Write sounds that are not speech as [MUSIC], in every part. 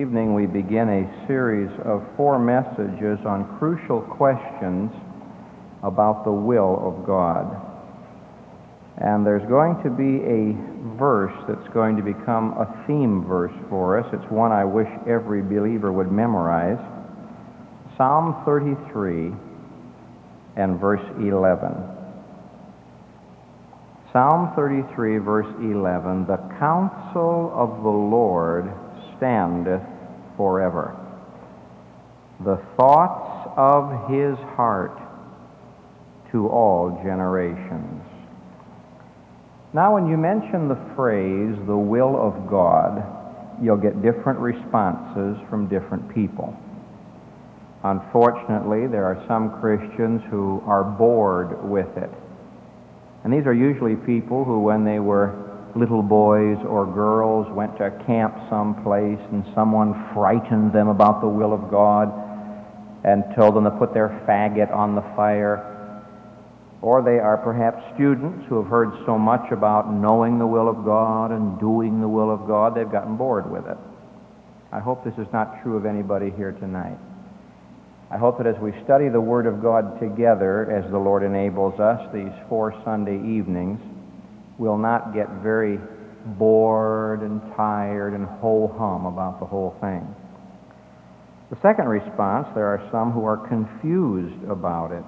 Evening we begin a series of four messages on crucial questions about the will of God. And there's going to be a verse that's going to become a theme verse for us. It's one I wish every believer would memorize. Psalm 33 and verse 11. Psalm 33, verse 11 The counsel of the Lord standeth forever. The thoughts of his heart to all generations. Now, when you mention the phrase, the will of God, you'll get different responses from different people. Unfortunately, there are some Christians who are bored with it. And these are usually people who, when they were little boys or girls went to camp someplace and someone frightened them about the will of God and told them to put their faggot on the fire. Or they are perhaps students who have heard so much about knowing the will of God and doing the will of God, they've gotten bored with it. I hope this is not true of anybody here tonight. I hope that as we study the Word of God together, as the Lord enables us these four Sunday evenings, will not get very bored and tired and ho hum about the whole thing. The second response there are some who are confused about it.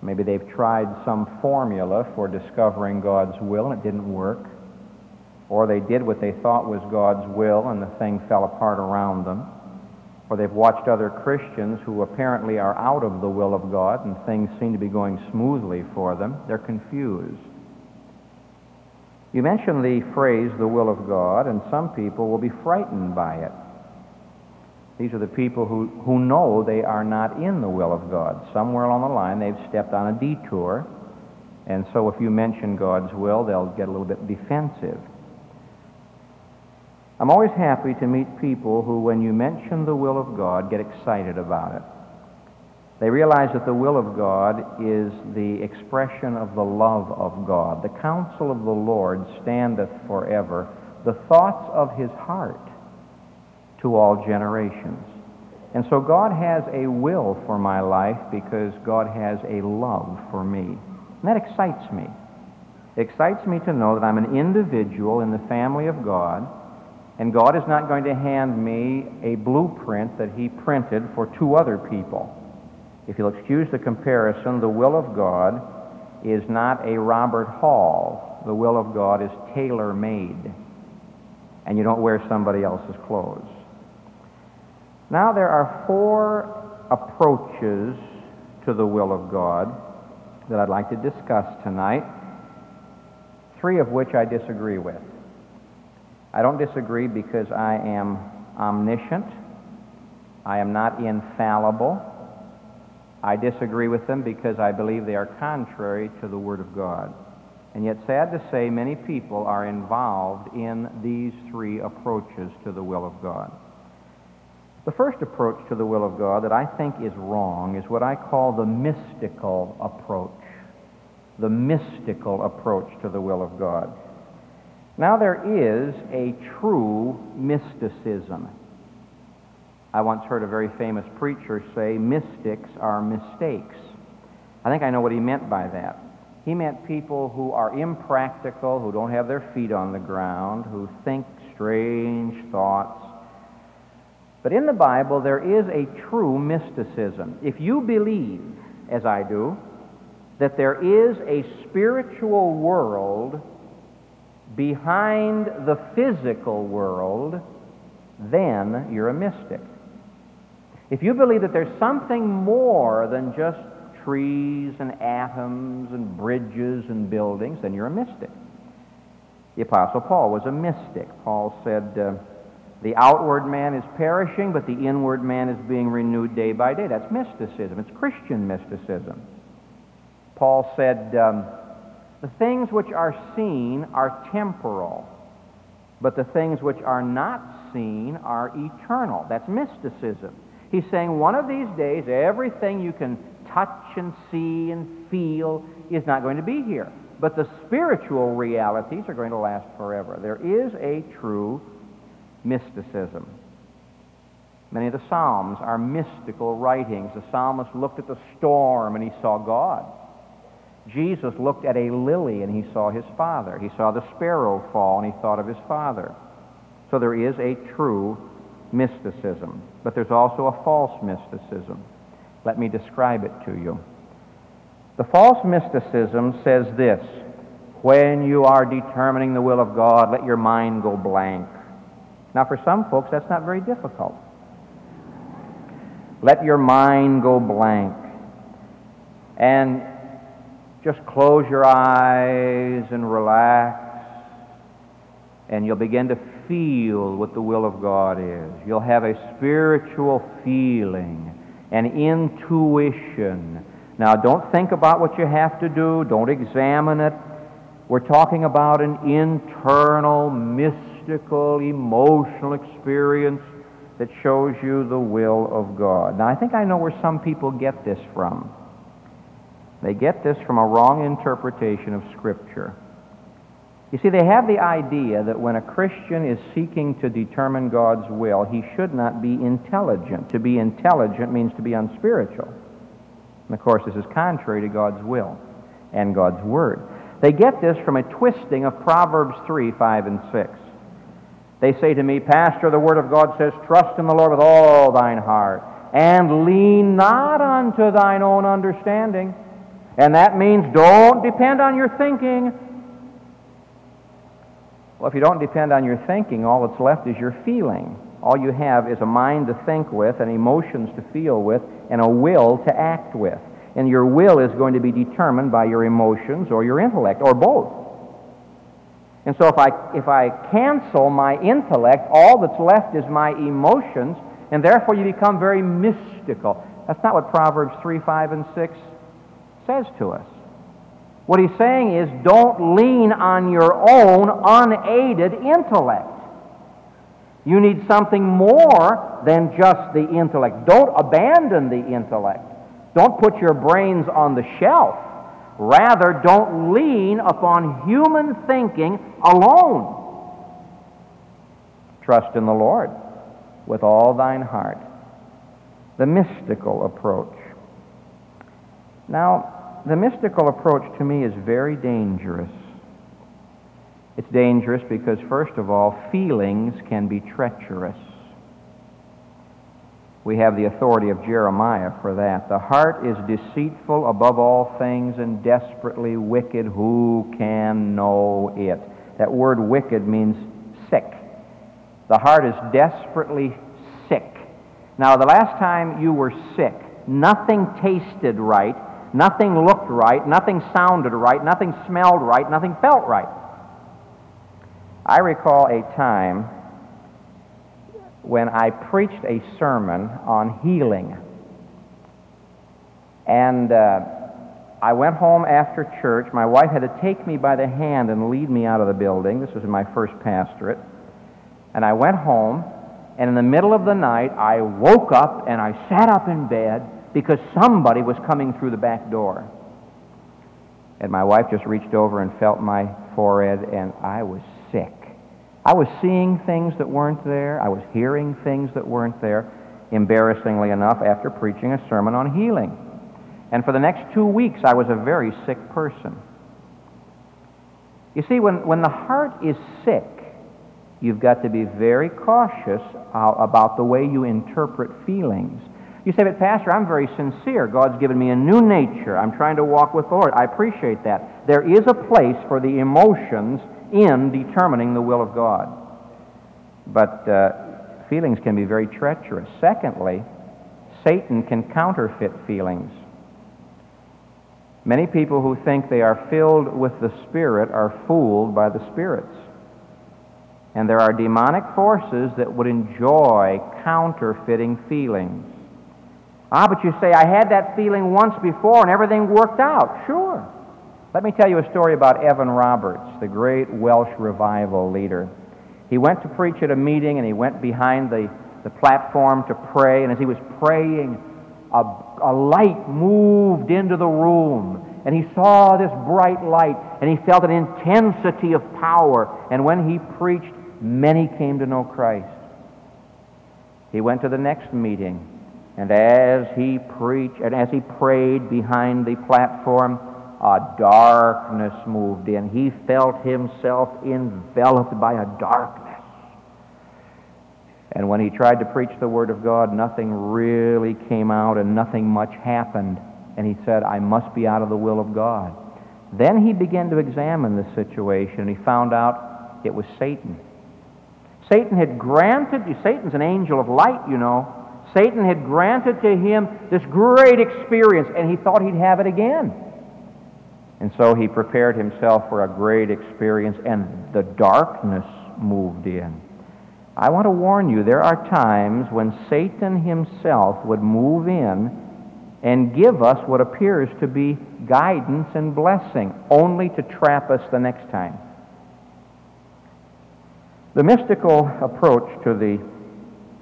Maybe they've tried some formula for discovering God's will and it didn't work. Or they did what they thought was God's will and the thing fell apart around them. Or they've watched other Christians who apparently are out of the will of God and things seem to be going smoothly for them. They're confused. You mention the phrase, the will of God, and some people will be frightened by it. These are the people who, who know they are not in the will of God. Somewhere along the line, they've stepped on a detour, and so if you mention God's will, they'll get a little bit defensive. I'm always happy to meet people who, when you mention the will of God, get excited about it. They realize that the will of God is the expression of the love of God. The counsel of the Lord standeth forever, the thoughts of his heart to all generations. And so God has a will for my life because God has a love for me. And that excites me. It excites me to know that I'm an individual in the family of God, and God is not going to hand me a blueprint that He printed for two other people. If you'll excuse the comparison, the will of God is not a Robert Hall. The will of God is tailor made. And you don't wear somebody else's clothes. Now, there are four approaches to the will of God that I'd like to discuss tonight, three of which I disagree with. I don't disagree because I am omniscient, I am not infallible. I disagree with them because I believe they are contrary to the Word of God. And yet, sad to say, many people are involved in these three approaches to the will of God. The first approach to the will of God that I think is wrong is what I call the mystical approach. The mystical approach to the will of God. Now, there is a true mysticism. I once heard a very famous preacher say, mystics are mistakes. I think I know what he meant by that. He meant people who are impractical, who don't have their feet on the ground, who think strange thoughts. But in the Bible, there is a true mysticism. If you believe, as I do, that there is a spiritual world behind the physical world, then you're a mystic. If you believe that there's something more than just trees and atoms and bridges and buildings, then you're a mystic. The Apostle Paul was a mystic. Paul said, uh, The outward man is perishing, but the inward man is being renewed day by day. That's mysticism. It's Christian mysticism. Paul said, um, The things which are seen are temporal, but the things which are not seen are eternal. That's mysticism. He's saying one of these days, everything you can touch and see and feel is not going to be here. But the spiritual realities are going to last forever. There is a true mysticism. Many of the Psalms are mystical writings. The psalmist looked at the storm and he saw God. Jesus looked at a lily and he saw his Father. He saw the sparrow fall and he thought of his Father. So there is a true mysticism, but there's also a false mysticism. Let me describe it to you. The false mysticism says this when you are determining the will of God, let your mind go blank. Now, for some folks, that's not very difficult. Let your mind go blank. And just close your eyes and relax, and you'll begin to feel what the will of God is. You'll have a spiritual feeling, an intuition. Now, don't think about what you have to do, don't examine it. We're talking about an internal, mystical, emotional experience that shows you the will of God. Now, I think I know where some people get this from. They get this from a wrong interpretation of Scripture. You see, they have the idea that when a Christian is seeking to determine God's will, he should not be intelligent. To be intelligent means to be unspiritual. And of course, this is contrary to God's will and God's Word. They get this from a twisting of Proverbs 3, 5, and 6. They say to me, Pastor, the Word of God says, Trust in the Lord with all thine heart, and lean not unto thine own understanding. And that means don't depend on your thinking well, if you don't depend on your thinking, all that's left is your feeling. All you have is a mind to think with, and emotions to feel with, and a will to act with. And your will is going to be determined by your emotions or your intellect, or both. And so if I, if I cancel my intellect, all that's left is my emotions, and therefore you become very mystical. That's not what Proverbs 3, 5, and 6 says to us. What he's saying is don't lean on your own unaided intellect. You need something more than just the intellect. Don't abandon the intellect. Don't put your brains on the shelf. Rather, don't lean upon human thinking alone. Trust in the Lord with all thine heart. The mystical approach. Now, the mystical approach to me is very dangerous. It's dangerous because, first of all, feelings can be treacherous. We have the authority of Jeremiah for that. The heart is deceitful above all things and desperately wicked. Who can know it? That word wicked means sick. The heart is desperately sick. Now, the last time you were sick, nothing tasted right, Nothing looked right, nothing sounded right, nothing smelled right, nothing felt right. I recall a time when I preached a sermon on healing. And uh, I went home after church. My wife had to take me by the hand and lead me out of the building. This was in my first pastorate. And I went home, and in the middle of the night, I woke up and I sat up in bed because somebody was coming through the back door. And my wife just reached over and felt my forehead, and I was sick. I was seeing things that weren't there. I was hearing things that weren't there, embarrassingly enough, after preaching a sermon on healing. And for the next two weeks, I was a very sick person. You see, when, when the heart is sick, you've got to be very cautious uh, about the way you interpret feelings. You say, but Pastor, I'm very sincere. God's given me a new nature. I'm trying to walk with the Lord. I appreciate that. There is a place for the emotions in determining the will of God. But uh, feelings can be very treacherous. Secondly, Satan can counterfeit feelings. Many people who think they are filled with the Spirit are fooled by the spirits. And there are demonic forces that would enjoy counterfeiting feelings. Ah, but you say, I had that feeling once before and everything worked out. Sure. Let me tell you a story about Evan Roberts, the great Welsh revival leader. He went to preach at a meeting and he went behind the, the platform to pray. And as he was praying, a, a light moved into the room. And he saw this bright light and he felt an intensity of power. And when he preached, many came to know Christ. He went to the next meeting. And as he preached and as he prayed behind the platform, a darkness moved in. He felt himself enveloped by a darkness. And when he tried to preach the Word of God, nothing really came out and nothing much happened. And he said, I must be out of the will of God. Then he began to examine the situation and he found out it was Satan. Satan had granted, you, Satan's an angel of light, you know. Satan had granted to him this great experience and he thought he'd have it again. And so he prepared himself for a great experience, and the darkness moved in. I want to warn you, there are times when Satan himself would move in and give us what appears to be guidance and blessing, only to trap us the next time. The mystical approach to the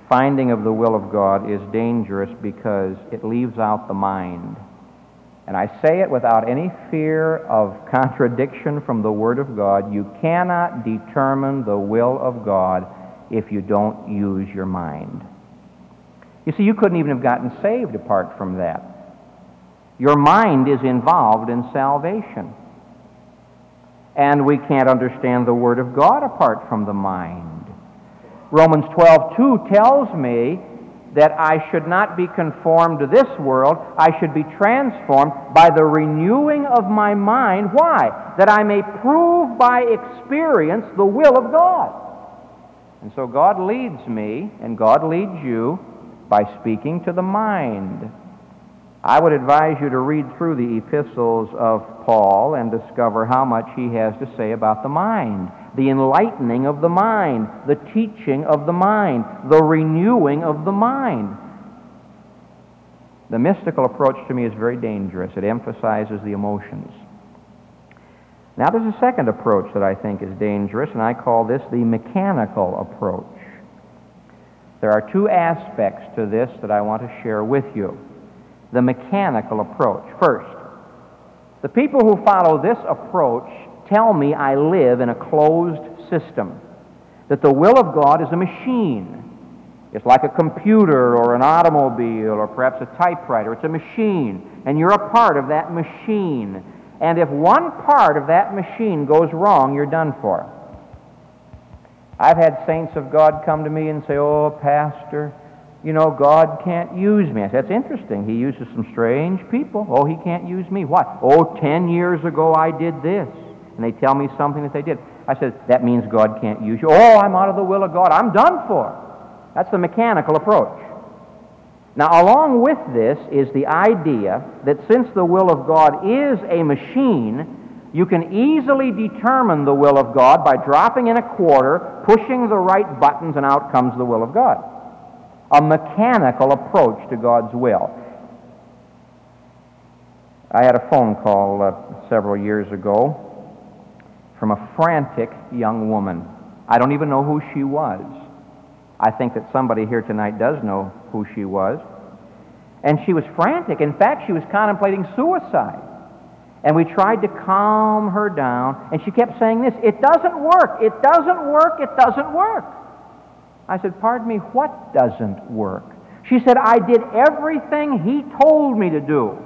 finding of the will of God is dangerous because it leaves out the mind. And I say it without any fear of contradiction from the Word of God. You cannot determine the will of God if you don't use your mind. You see, you couldn't even have gotten saved apart from that. Your mind is involved in salvation. And we can't understand the Word of God apart from the mind. Romans 12:2 tells me that I should not be conformed to this world. I should be transformed by the renewing of my mind. Why? That I may prove by experience the will of God. And so God leads me, and God leads you by speaking to the mind. I would advise you to read through the epistles of Paul and discover how much he has to say about the mind the enlightening of the mind, the teaching of the mind, the renewing of the mind. The mystical approach to me is very dangerous. It emphasizes the emotions. Now, there's a second approach that I think is dangerous, and I call this the mechanical approach. There are two aspects to this that I want to share with you. The mechanical approach. First, the people who follow this approach tell me I live in a closed system, that the will of God is a machine. It's like a computer or an automobile or perhaps a typewriter. It's a machine, and you're a part of that machine. And if one part of that machine goes wrong, you're done for. I've had saints of God come to me and say, Oh, Pastor, you know, God can't use me. I said, That's interesting. He uses some strange people. Oh, he can't use me. What? Oh, ten years ago I did this and they tell me something that they did. I said, that means God can't use you. Oh, I'm out of the will of God. I'm done for. That's the mechanical approach. Now, along with this is the idea that since the will of God is a machine, you can easily determine the will of God by dropping in a quarter, pushing the right buttons, and out comes the will of God. A mechanical approach to God's will. I had a phone call uh, several years ago from a frantic young woman. I don't even know who she was. I think that somebody here tonight does know who she was. And she was frantic. In fact, she was contemplating suicide. And we tried to calm her down, and she kept saying this It doesn't work, it doesn't work, it doesn't work. I said, Pardon me, what doesn't work? She said, I did everything he told me to do.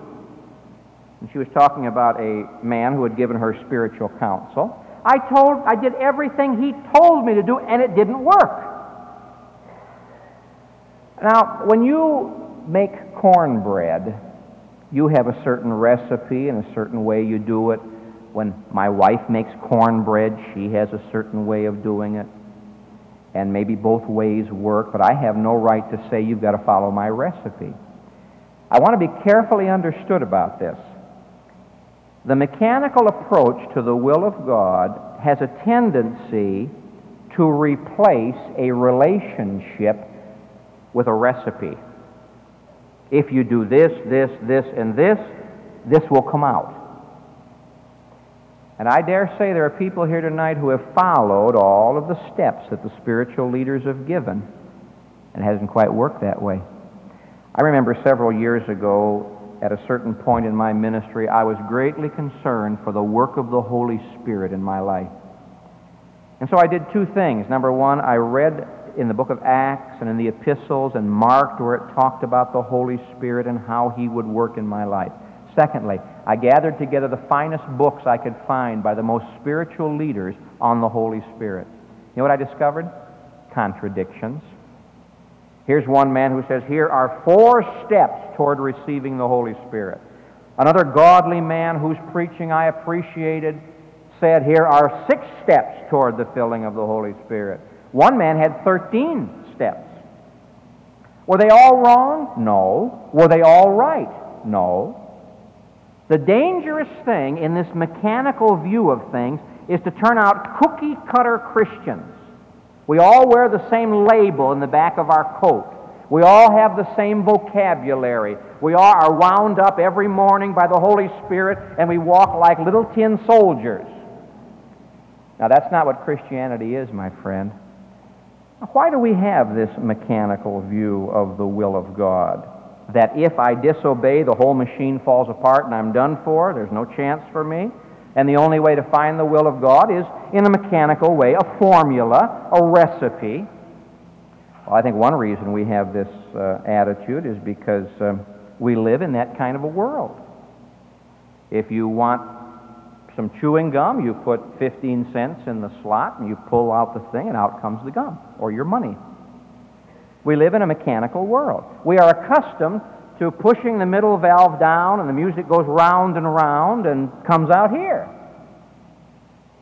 And she was talking about a man who had given her spiritual counsel. I told I did everything he told me to do and it didn't work. Now, when you make cornbread, you have a certain recipe and a certain way you do it. When my wife makes cornbread, she has a certain way of doing it. and maybe both ways work, but I have no right to say you've got to follow my recipe. I want to be carefully understood about this. The mechanical approach to the will of God has a tendency to replace a relationship with a recipe. If you do this, this, this, and this, this will come out. And I dare say there are people here tonight who have followed all of the steps that the spiritual leaders have given, and it hasn't quite worked that way. I remember several years ago, at a certain point in my ministry, I was greatly concerned for the work of the Holy Spirit in my life. And so I did two things. Number one, I read in the book of Acts and in the epistles and marked where it talked about the Holy Spirit and how He would work in my life. Secondly, I gathered together the finest books I could find by the most spiritual leaders on the Holy Spirit. You know what I discovered? Contradictions. Here's one man who says, Here are four steps toward receiving the Holy Spirit. Another godly man whose preaching I appreciated said, Here are six steps toward the filling of the Holy Spirit. One man had 13 steps. Were they all wrong? No. Were they all right? No. The dangerous thing in this mechanical view of things is to turn out cookie cutter Christians. We all wear the same label in the back of our coat. We all have the same vocabulary. We all are wound up every morning by the Holy Spirit, and we walk like little tin soldiers. Now, that's not what Christianity is, my friend. Why do we have this mechanical view of the will of God? That if I disobey, the whole machine falls apart and I'm done for, there's no chance for me. And the only way to find the will of God is in a mechanical way, a formula, a recipe. Well, I think one reason we have this uh, attitude is because um, we live in that kind of a world. If you want some chewing gum, you put 15 cents in the slot and you pull out the thing and out comes the gum or your money. We live in a mechanical world. We are accustomed to pushing the middle valve down, and the music goes round and round and comes out here.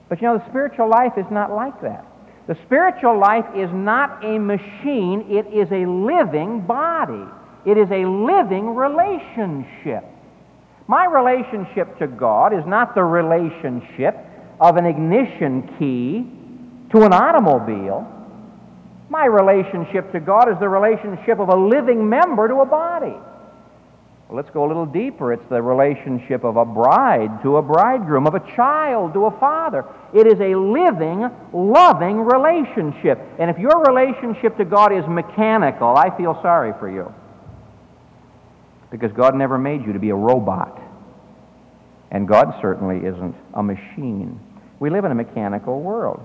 But you know, the spiritual life is not like that. The spiritual life is not a machine, it is a living body, it is a living relationship. My relationship to God is not the relationship of an ignition key to an automobile. My relationship to God is the relationship of a living member to a body. Well, let's go a little deeper. It's the relationship of a bride to a bridegroom, of a child to a father. It is a living, loving relationship. And if your relationship to God is mechanical, I feel sorry for you. Because God never made you to be a robot. And God certainly isn't a machine. We live in a mechanical world.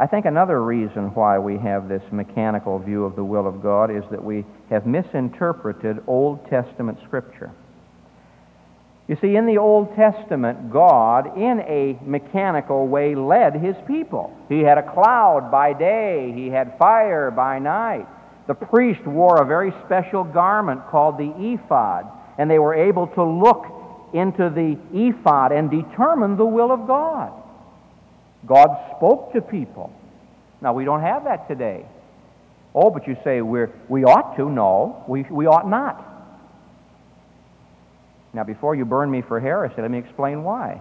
I think another reason why we have this mechanical view of the will of God is that we have misinterpreted Old Testament Scripture. You see, in the Old Testament, God, in a mechanical way, led his people. He had a cloud by day, he had fire by night. The priest wore a very special garment called the ephod, and they were able to look into the ephod and determine the will of God. God spoke to people. Now, we don't have that today. Oh, but you say we're, we ought to. No, we, we ought not. Now, before you burn me for heresy, let me explain why.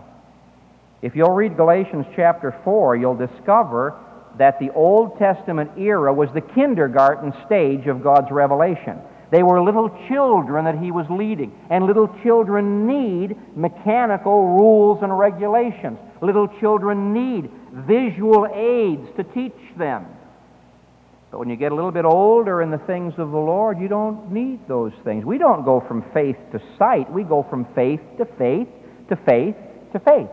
If you'll read Galatians chapter 4, you'll discover that the Old Testament era was the kindergarten stage of God's revelation. They were little children that he was leading, and little children need mechanical rules and regulations. Little children need visual aids to teach them. But when you get a little bit older in the things of the Lord, you don't need those things. We don't go from faith to sight, we go from faith to faith to faith to faith.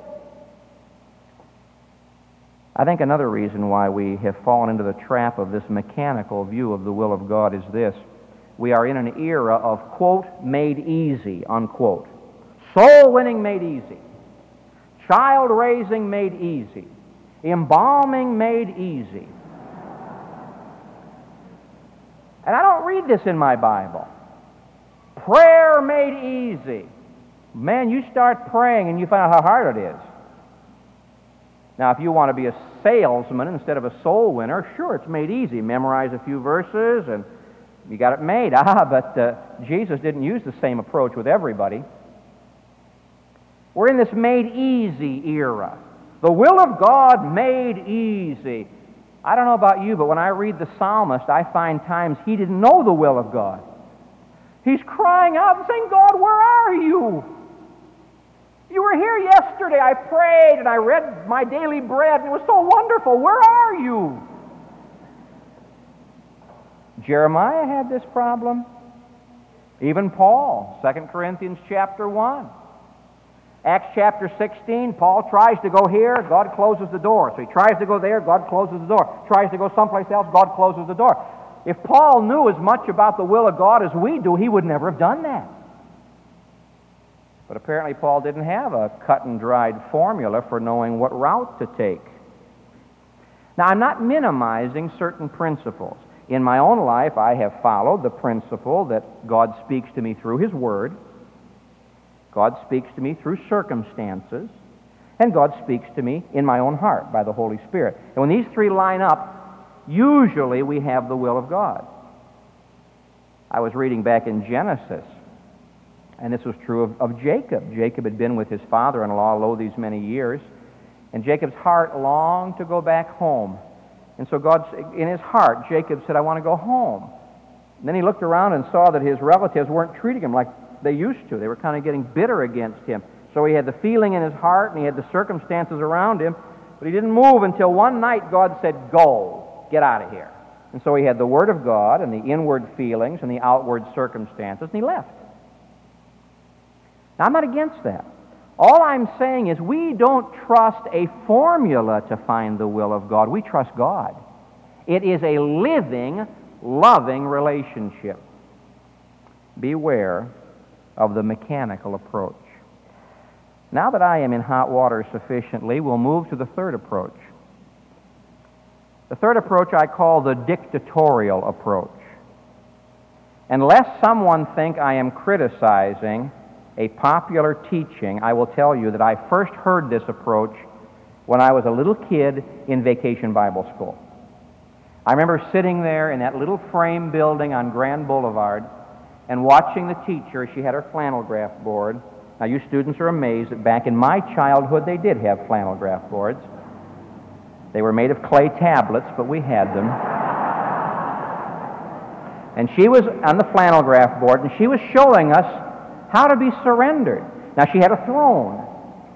I think another reason why we have fallen into the trap of this mechanical view of the will of God is this we are in an era of, quote, made easy, unquote. Soul winning made easy. Child raising made easy. Embalming made easy. And I don't read this in my Bible. Prayer made easy. Man, you start praying and you find out how hard it is. Now, if you want to be a salesman instead of a soul winner, sure, it's made easy. Memorize a few verses and you got it made. [LAUGHS] Ah, but uh, Jesus didn't use the same approach with everybody. We're in this made easy era. The will of God made easy. I don't know about you, but when I read the psalmist, I find times he didn't know the will of God. He's crying out and saying, God, where are you? You were here yesterday. I prayed and I read my daily bread, and it was so wonderful. Where are you? Jeremiah had this problem. Even Paul, 2 Corinthians chapter 1. Acts chapter 16, Paul tries to go here, God closes the door. So he tries to go there, God closes the door. Tries to go someplace else, God closes the door. If Paul knew as much about the will of God as we do, he would never have done that. But apparently, Paul didn't have a cut and dried formula for knowing what route to take. Now, I'm not minimizing certain principles. In my own life, I have followed the principle that God speaks to me through His Word, God speaks to me through circumstances, and God speaks to me in my own heart by the Holy Spirit. And when these three line up, usually we have the will of God. I was reading back in Genesis and this was true of, of Jacob. Jacob had been with his father in law, lo, these many years. And Jacob's heart longed to go back home. And so God, in his heart, Jacob said, I want to go home. And then he looked around and saw that his relatives weren't treating him like they used to. They were kind of getting bitter against him. So he had the feeling in his heart and he had the circumstances around him, but he didn't move until one night God said, Go, get out of here. And so he had the Word of God and the inward feelings and the outward circumstances, and he left. Now, I'm not against that. All I'm saying is we don't trust a formula to find the will of God. We trust God. It is a living, loving relationship. Beware of the mechanical approach. Now that I am in hot water sufficiently, we'll move to the third approach. The third approach I call the dictatorial approach. Unless someone think I am criticizing a popular teaching, I will tell you that I first heard this approach when I was a little kid in vacation Bible school. I remember sitting there in that little frame building on Grand Boulevard and watching the teacher. She had her flannel graph board. Now, you students are amazed that back in my childhood they did have flannel graph boards. They were made of clay tablets, but we had them. and she was on the flannel graph board, and she was showing us how to be surrendered. Now, she had a throne.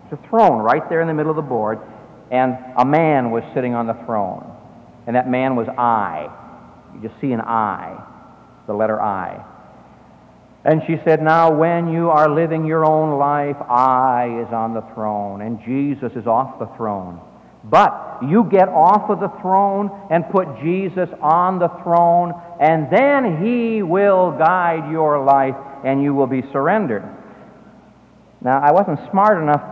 It's a throne right there in the middle of the board, and a man was sitting on the throne. And that man was I. You just see an I, the letter I. And she said, Now, when you are living your own life, I is on the throne, and Jesus is off the throne. But you get off of the throne and put Jesus on the throne, and then he will guide your life and you will be surrendered. Now, I wasn't smart enough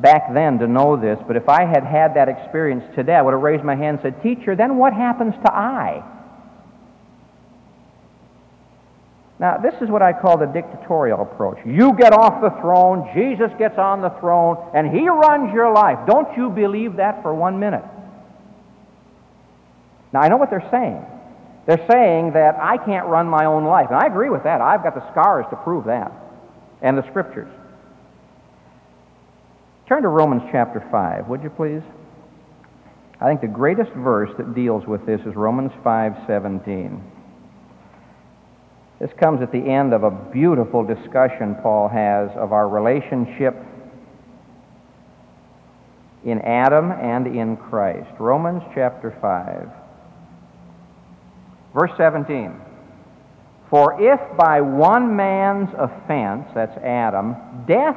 back then to know this, but if I had had that experience today, I would have raised my hand and said, Teacher, then what happens to I? Now, this is what I call the dictatorial approach. You get off the throne, Jesus gets on the throne, and he runs your life. Don't you believe that for one minute? Now, I know what they're saying. They're saying that I can't run my own life. And I agree with that. I've got the scars to prove that, and the scriptures. Turn to Romans chapter 5, would you please? I think the greatest verse that deals with this is Romans 5:17. This comes at the end of a beautiful discussion Paul has of our relationship in Adam and in Christ. Romans chapter 5. Verse 17. For if by one man's offense, that's Adam, death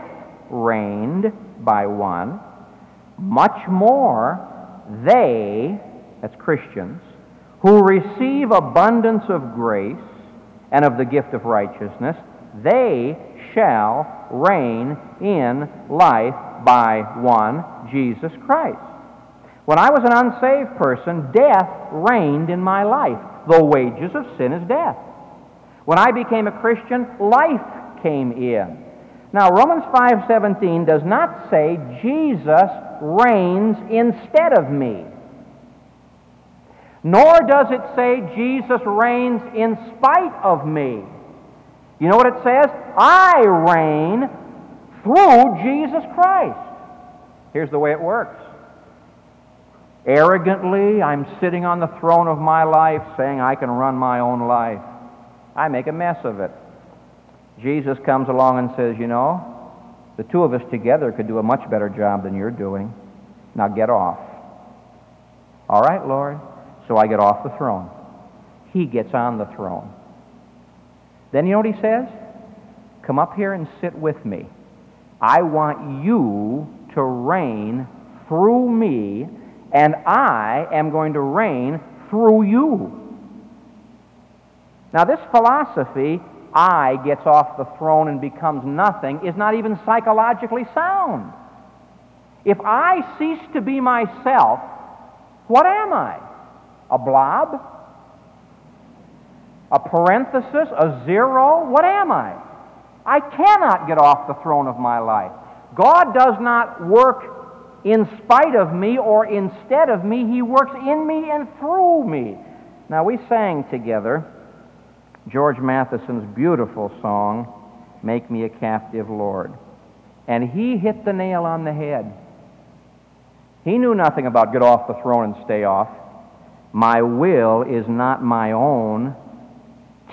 reigned by one, much more they, that's Christians, who receive abundance of grace and of the gift of righteousness, they shall reign in life by one, Jesus Christ. When I was an unsaved person, death reigned in my life. The wages of sin is death. When I became a Christian, life came in. Now, Romans 5:17 does not say Jesus reigns instead of me. Nor does it say Jesus reigns in spite of me. You know what it says? I reign through Jesus Christ. Here's the way it works. Arrogantly, I'm sitting on the throne of my life saying I can run my own life. I make a mess of it. Jesus comes along and says, You know, the two of us together could do a much better job than you're doing. Now get off. All right, Lord. So I get off the throne. He gets on the throne. Then you know what he says? Come up here and sit with me. I want you to reign through me, and I am going to reign through you. Now, this philosophy, I gets off the throne and becomes nothing, is not even psychologically sound. If I cease to be myself, what am I? A blob? A parenthesis? A zero? What am I? I cannot get off the throne of my life. God does not work in spite of me or instead of me. He works in me and through me. Now, we sang together George Matheson's beautiful song, Make Me a Captive Lord. And he hit the nail on the head. He knew nothing about get off the throne and stay off. My will is not my own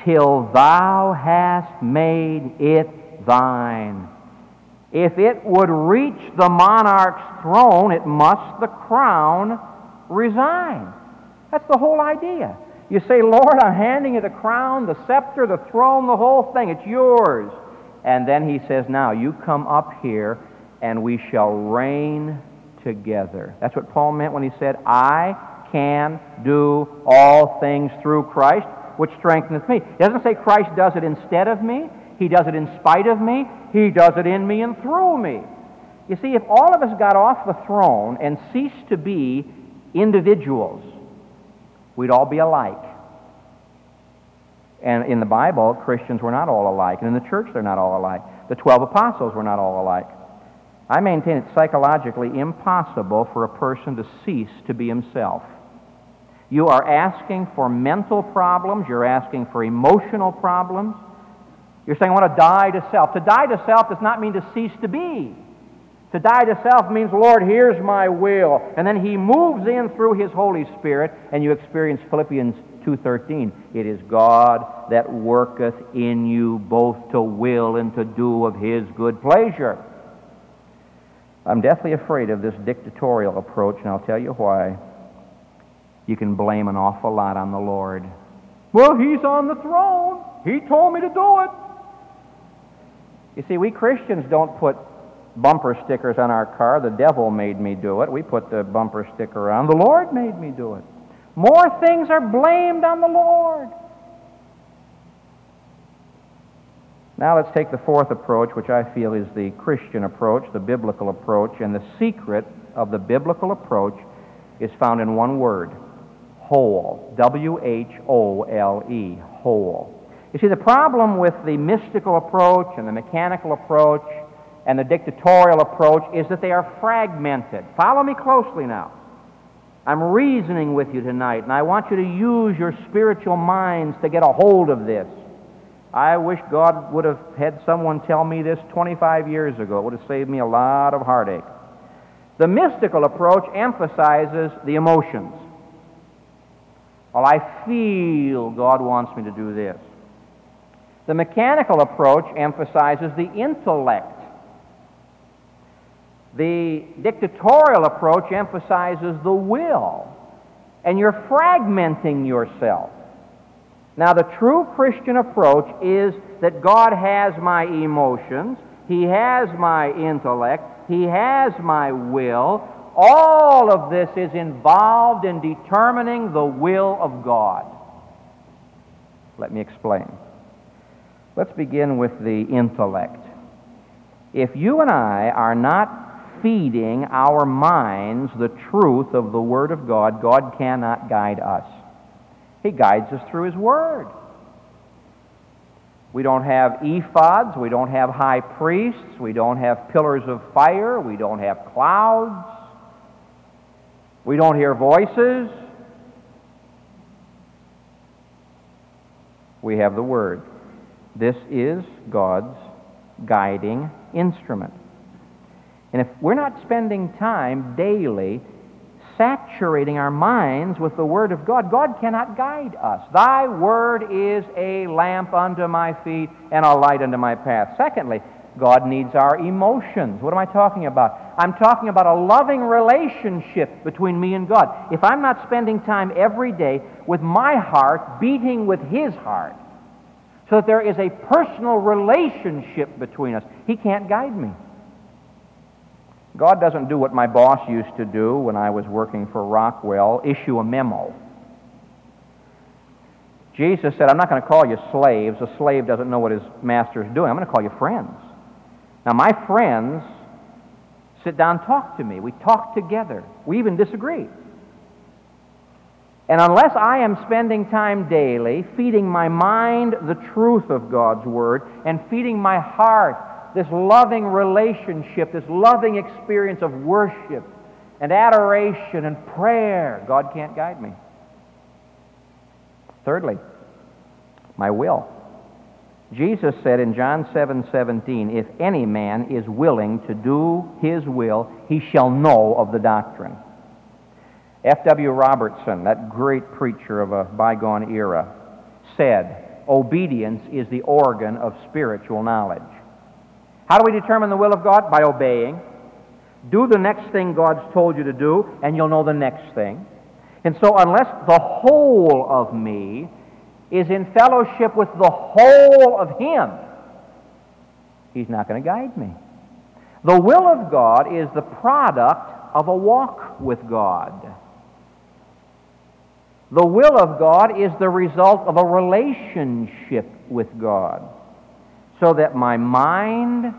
till thou hast made it thine. If it would reach the monarch's throne, it must the crown resign. That's the whole idea. You say, Lord, I'm handing you the crown, the scepter, the throne, the whole thing. It's yours. And then he says, Now you come up here and we shall reign together. That's what Paul meant when he said, I can do all things through Christ, which strengtheneth me. He doesn't say Christ does it instead of me, he does it in spite of me, he does it in me and through me. You see, if all of us got off the throne and ceased to be individuals, we'd all be alike. And in the Bible, Christians were not all alike. And in the church, they're not all alike. The 12 apostles were not all alike. I maintain it's psychologically impossible for a person to cease to be himself. You are asking for mental problems, you're asking for emotional problems. You're saying, I want to die to self. To die to self does not mean to cease to be. To die to self means, Lord, here's my will. And then he moves in through his Holy Spirit, and you experience Philippians 2.13. It is God that worketh in you both to will and to do of his good pleasure. I'm deathly afraid of this dictatorial approach, and I'll tell you why. You can blame an awful lot on the Lord. Well, he's on the throne. He told me to do it. You see, we Christians don't put bumper stickers on our car. The devil made me do it. We put the bumper sticker on. The Lord made me do it. More things are blamed on the Lord. Now let's take the fourth approach, which I feel is the Christian approach, the biblical approach. And the secret of the biblical approach is found in one word whole. W H O L E, whole. You see, the problem with the mystical approach and the mechanical approach and the dictatorial approach is that they are fragmented. Follow me closely now. I'm reasoning with you tonight, and I want you to use your spiritual minds to get a hold of this. I wish God would have had someone tell me this 25 years ago. It would have saved me a lot of heartache. The mystical approach emphasizes the emotions. Well, I feel God wants me to do this. The mechanical approach emphasizes the intellect. The dictatorial approach emphasizes the will. And you're fragmenting yourself. Now, the true Christian approach is that God has my emotions, He has my intellect, He has my will. All of this is involved in determining the will of God. Let me explain. Let's begin with the intellect. If you and I are not feeding our minds the truth of the Word of God, God cannot guide us. He guides us through His Word. We don't have ephods. We don't have high priests. We don't have pillars of fire. We don't have clouds. We don't hear voices. we have the Word. This is God's guiding instrument. And if we're not spending time daily saturating our minds with the Word of God, God cannot guide us. Thy Word is a lamp unto my feet and a light unto my path. Secondly, God needs our emotions. What am I talking about? I'm talking about a loving relationship between me and God. If I'm not spending time every day with my heart beating with His heart, so that there is a personal relationship between us, He can't guide me. God doesn't do what my boss used to do when I was working for Rockwell issue a memo. Jesus said, I'm not going to call you slaves. A slave doesn't know what his master is doing. I'm going to call you friends. Now, my friends sit down talk to me. We talk together. We even disagree. And unless I am spending time daily feeding my mind the truth of God's Word and feeding my heart this loving relationship, this loving experience of worship and adoration and prayer, God can't guide me. Thirdly, my will. Jesus said in John 7 17, If any man is willing to do his will, he shall know of the doctrine. F.W. Robertson, that great preacher of a bygone era, said, Obedience is the organ of spiritual knowledge. How do we determine the will of God? By obeying. Do the next thing God's told you to do, and you'll know the next thing. And so, unless the whole of me is in fellowship with the whole of Him, He's not going to guide me. The will of God is the product of a walk with God. The will of God is the result of a relationship with God, so that my mind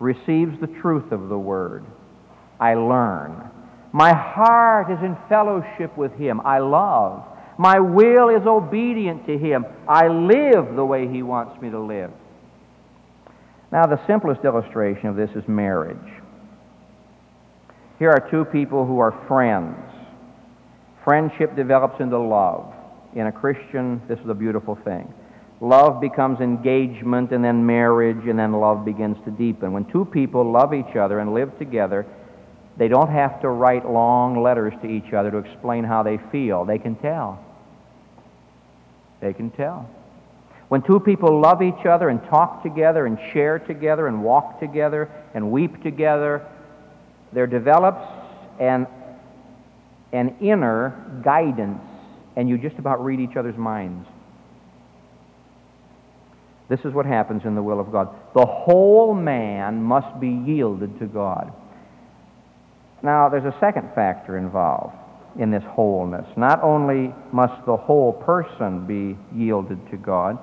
receives the truth of the Word. I learn. My heart is in fellowship with Him. I love. My will is obedient to Him. I live the way He wants me to live. Now, the simplest illustration of this is marriage. Here are two people who are friends. Friendship develops into love. In a Christian, this is a beautiful thing. Love becomes engagement and then marriage, and then love begins to deepen. When two people love each other and live together, they don't have to write long letters to each other to explain how they feel. They can tell. They can tell. When two people love each other and talk together and share together and walk together and weep together, there develops an, an inner guidance, and you just about read each other's minds. This is what happens in the will of God. The whole man must be yielded to God. Now, there's a second factor involved in this wholeness. Not only must the whole person be yielded to God,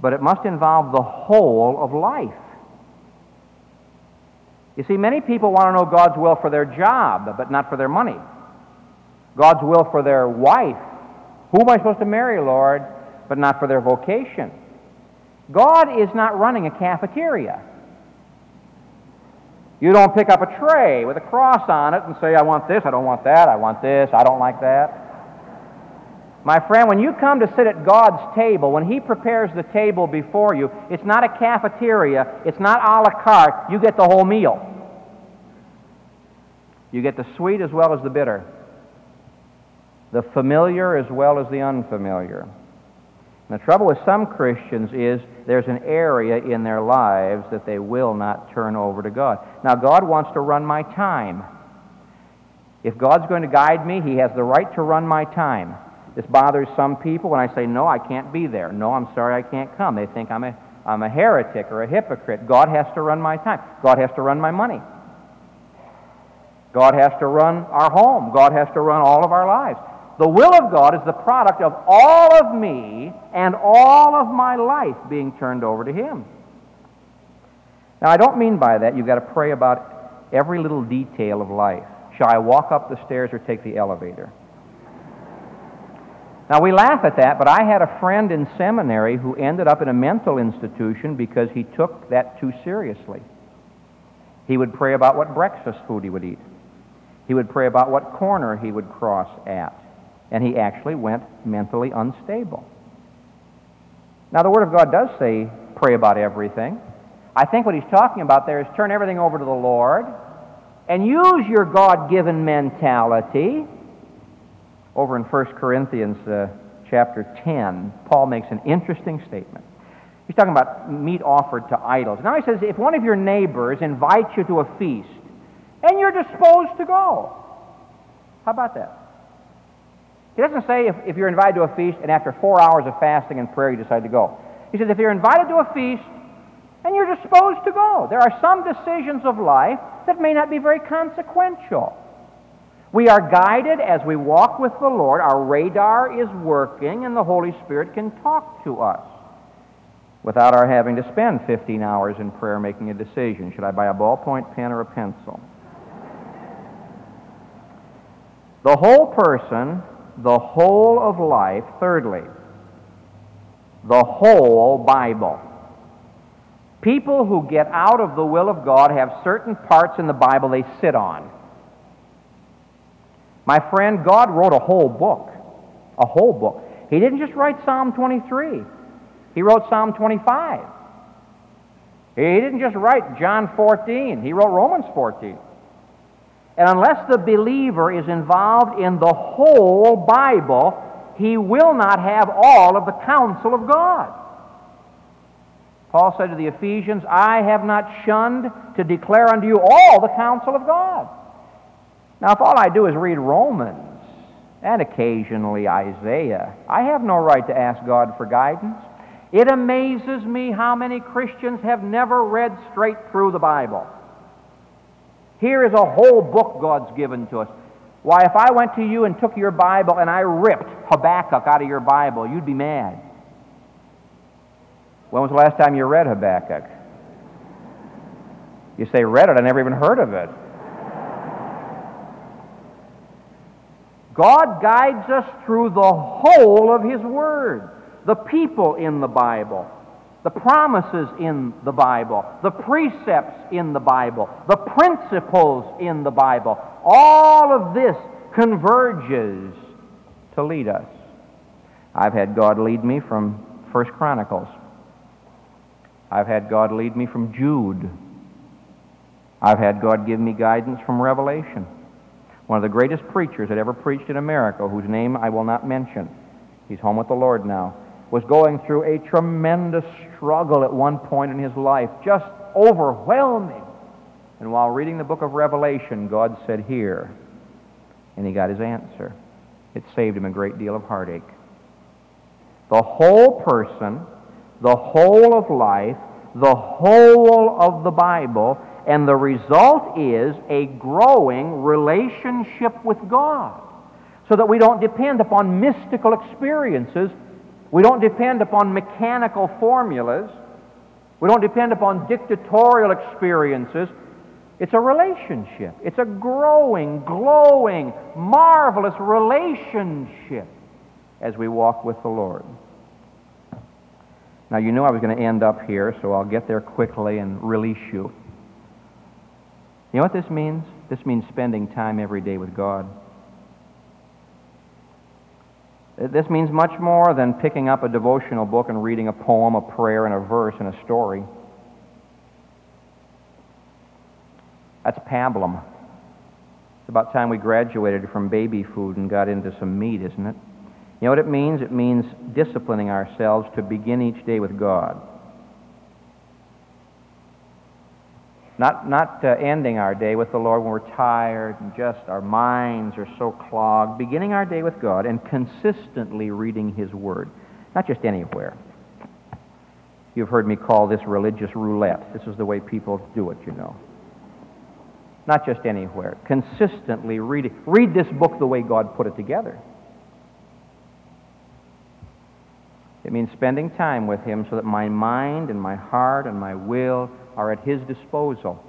but it must involve the whole of life. You see, many people want to know God's will for their job, but not for their money. God's will for their wife. Who am I supposed to marry, Lord? But not for their vocation. God is not running a cafeteria. You don't pick up a tray with a cross on it and say, I want this, I don't want that, I want this, I don't like that. My friend, when you come to sit at God's table, when He prepares the table before you, it's not a cafeteria, it's not a la carte, you get the whole meal. You get the sweet as well as the bitter, the familiar as well as the unfamiliar. And the trouble with some Christians is there's an area in their lives that they will not turn over to God. Now, God wants to run my time. If God's going to guide me, He has the right to run my time. This bothers some people when I say, No, I can't be there. No, I'm sorry, I can't come. They think I'm a, I'm a heretic or a hypocrite. God has to run my time, God has to run my money. God has to run our home. God has to run all of our lives. The will of God is the product of all of me and all of my life being turned over to Him. Now, I don't mean by that you've got to pray about every little detail of life. Shall I walk up the stairs or take the elevator? Now, we laugh at that, but I had a friend in seminary who ended up in a mental institution because he took that too seriously. He would pray about what breakfast food he would eat. He would pray about what corner he would cross at and he actually went mentally unstable. Now, the Word of God does say pray about everything. I think what he's talking about there is turn everything over to the Lord and use your God given mentality. Over in 1 Corinthians uh, chapter 10, Paul makes an interesting statement. He's talking about meat offered to idols. Now he says, if one of your neighbors invites you to a feast and you're disposed to go, how about that? He doesn't say if, if you're invited to a feast and after four hours of fasting and prayer you decide to go. He says if you're invited to a feast and you're disposed to go, there are some decisions of life that may not be very consequential. We are guided as we walk with the Lord. Our radar is working, and the Holy Spirit can talk to us without our having to spend 15 hours in prayer making a decision. Should I buy a ballpoint pen or a pencil? The whole person, the whole of life, thirdly, the whole Bible. People who get out of the will of God have certain parts in the Bible they sit on. My friend, God wrote a whole book. A whole book. He didn't just write Psalm 23. He wrote Psalm 25. He didn't just write John 14. He wrote Romans 14. And unless the believer is involved in the whole Bible, he will not have all of the counsel of God. Paul said to the Ephesians, I have not shunned to declare unto you all the counsel of God. Now, if all I do is read Romans and occasionally Isaiah, I have no right to ask God for guidance. It amazes me how many Christians have never read straight through the Bible. Here is a whole book God's given to us. Why, if I went to you and took your Bible and I ripped Habakkuk out of your Bible, you'd be mad. When was the last time you read Habakkuk? You say, read it, I never even heard of it. God guides us through the whole of His Word the people in the Bible, the promises in the Bible, the precepts in the Bible, the principles in the Bible. All of this converges to lead us. I've had God lead me from First Chronicles. I've had God lead me from Jude. I've had God give me guidance from Revelation. One of the greatest preachers that ever preached in America, whose name I will not mention, he's home with the Lord now, was going through a tremendous struggle at one point in his life, just overwhelming. And while reading the book of Revelation, God said, Here. And he got his answer. It saved him a great deal of heartache. The whole person, the whole of life, the whole of the Bible, and the result is a growing relationship with God. So that we don't depend upon mystical experiences we don't depend upon mechanical formulas. We don't depend upon dictatorial experiences. It's a relationship. It's a growing, glowing, marvelous relationship as we walk with the Lord. Now, you knew I was going to end up here, so I'll get there quickly and release you. You know what this means? This means spending time every day with God. This means much more than picking up a devotional book and reading a poem, a prayer, and a verse and a story. That's pablum. It's about time we graduated from baby food and got into some meat, isn't it? You know what it means? It means disciplining ourselves to begin each day with God. Not, not uh, ending our day with the Lord when we're tired and just our minds are so clogged. Beginning our day with God and consistently reading His Word. Not just anywhere. You've heard me call this religious roulette. This is the way people do it, you know. Not just anywhere. Consistently read it. Read this book the way God put it together. It means spending time with Him so that my mind and my heart and my will are at His disposal.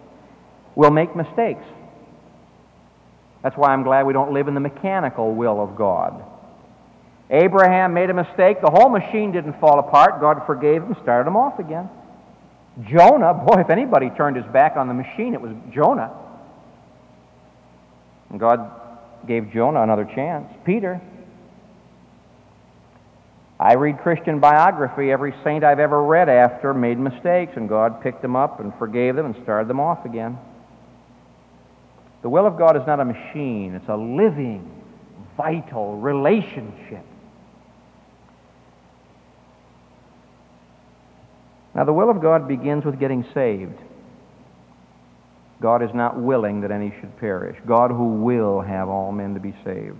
We'll make mistakes. That's why I'm glad we don't live in the mechanical will of God. Abraham made a mistake. The whole machine didn't fall apart. God forgave him, started him off again. Jonah, boy, if anybody turned his back on the machine, it was Jonah. And God gave Jonah another chance. Peter, I read Christian biography. Every saint I've ever read after made mistakes, and God picked them up and forgave them and started them off again. The will of God is not a machine, it's a living, vital relationship. Now, the will of God begins with getting saved. God is not willing that any should perish. God who will have all men to be saved.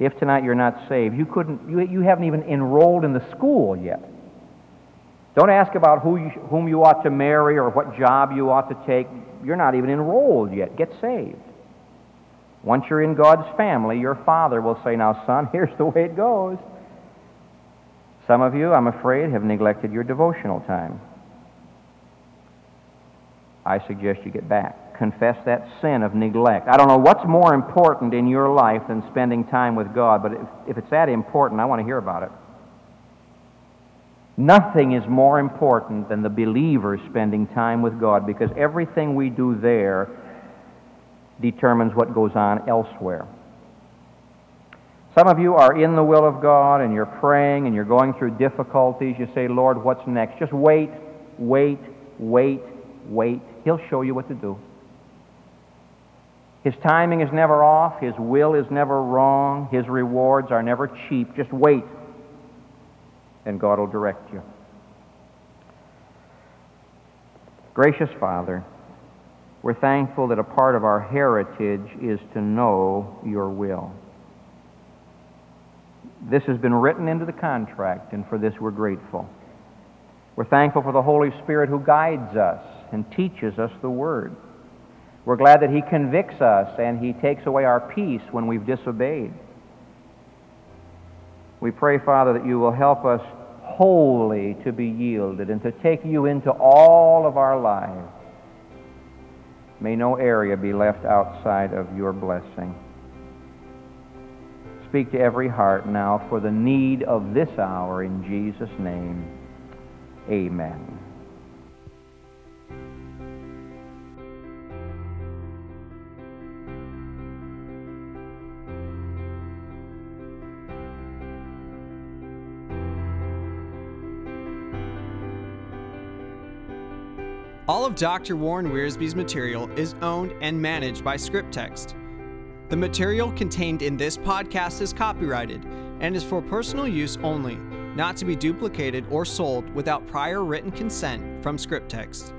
If tonight you're not saved, you, couldn't, you, you haven't even enrolled in the school yet. Don't ask about who you, whom you ought to marry or what job you ought to take. You're not even enrolled yet. Get saved. Once you're in God's family, your father will say, Now, son, [LAUGHS] here's the way it goes. Some of you, I'm afraid, have neglected your devotional time. I suggest you get back. Confess that sin of neglect. I don't know what's more important in your life than spending time with God, but if, if it's that important, I want to hear about it. Nothing is more important than the believer spending time with God because everything we do there determines what goes on elsewhere. Some of you are in the will of God and you're praying and you're going through difficulties. You say, Lord, what's next? Just wait, wait, wait, wait. He'll show you what to do. His timing is never off. His will is never wrong. His rewards are never cheap. Just wait, and God will direct you. Gracious Father, we're thankful that a part of our heritage is to know your will. This has been written into the contract, and for this we're grateful. We're thankful for the Holy Spirit who guides us and teaches us the Word. We're glad that He convicts us and He takes away our peace when we've disobeyed. We pray, Father, that you will help us wholly to be yielded and to take you into all of our lives. May no area be left outside of your blessing speak to every heart now for the need of this hour in Jesus' name. Amen. All of Dr. Warren Wiersbe's material is owned and managed by ScriptText. The material contained in this podcast is copyrighted and is for personal use only, not to be duplicated or sold without prior written consent from ScriptText.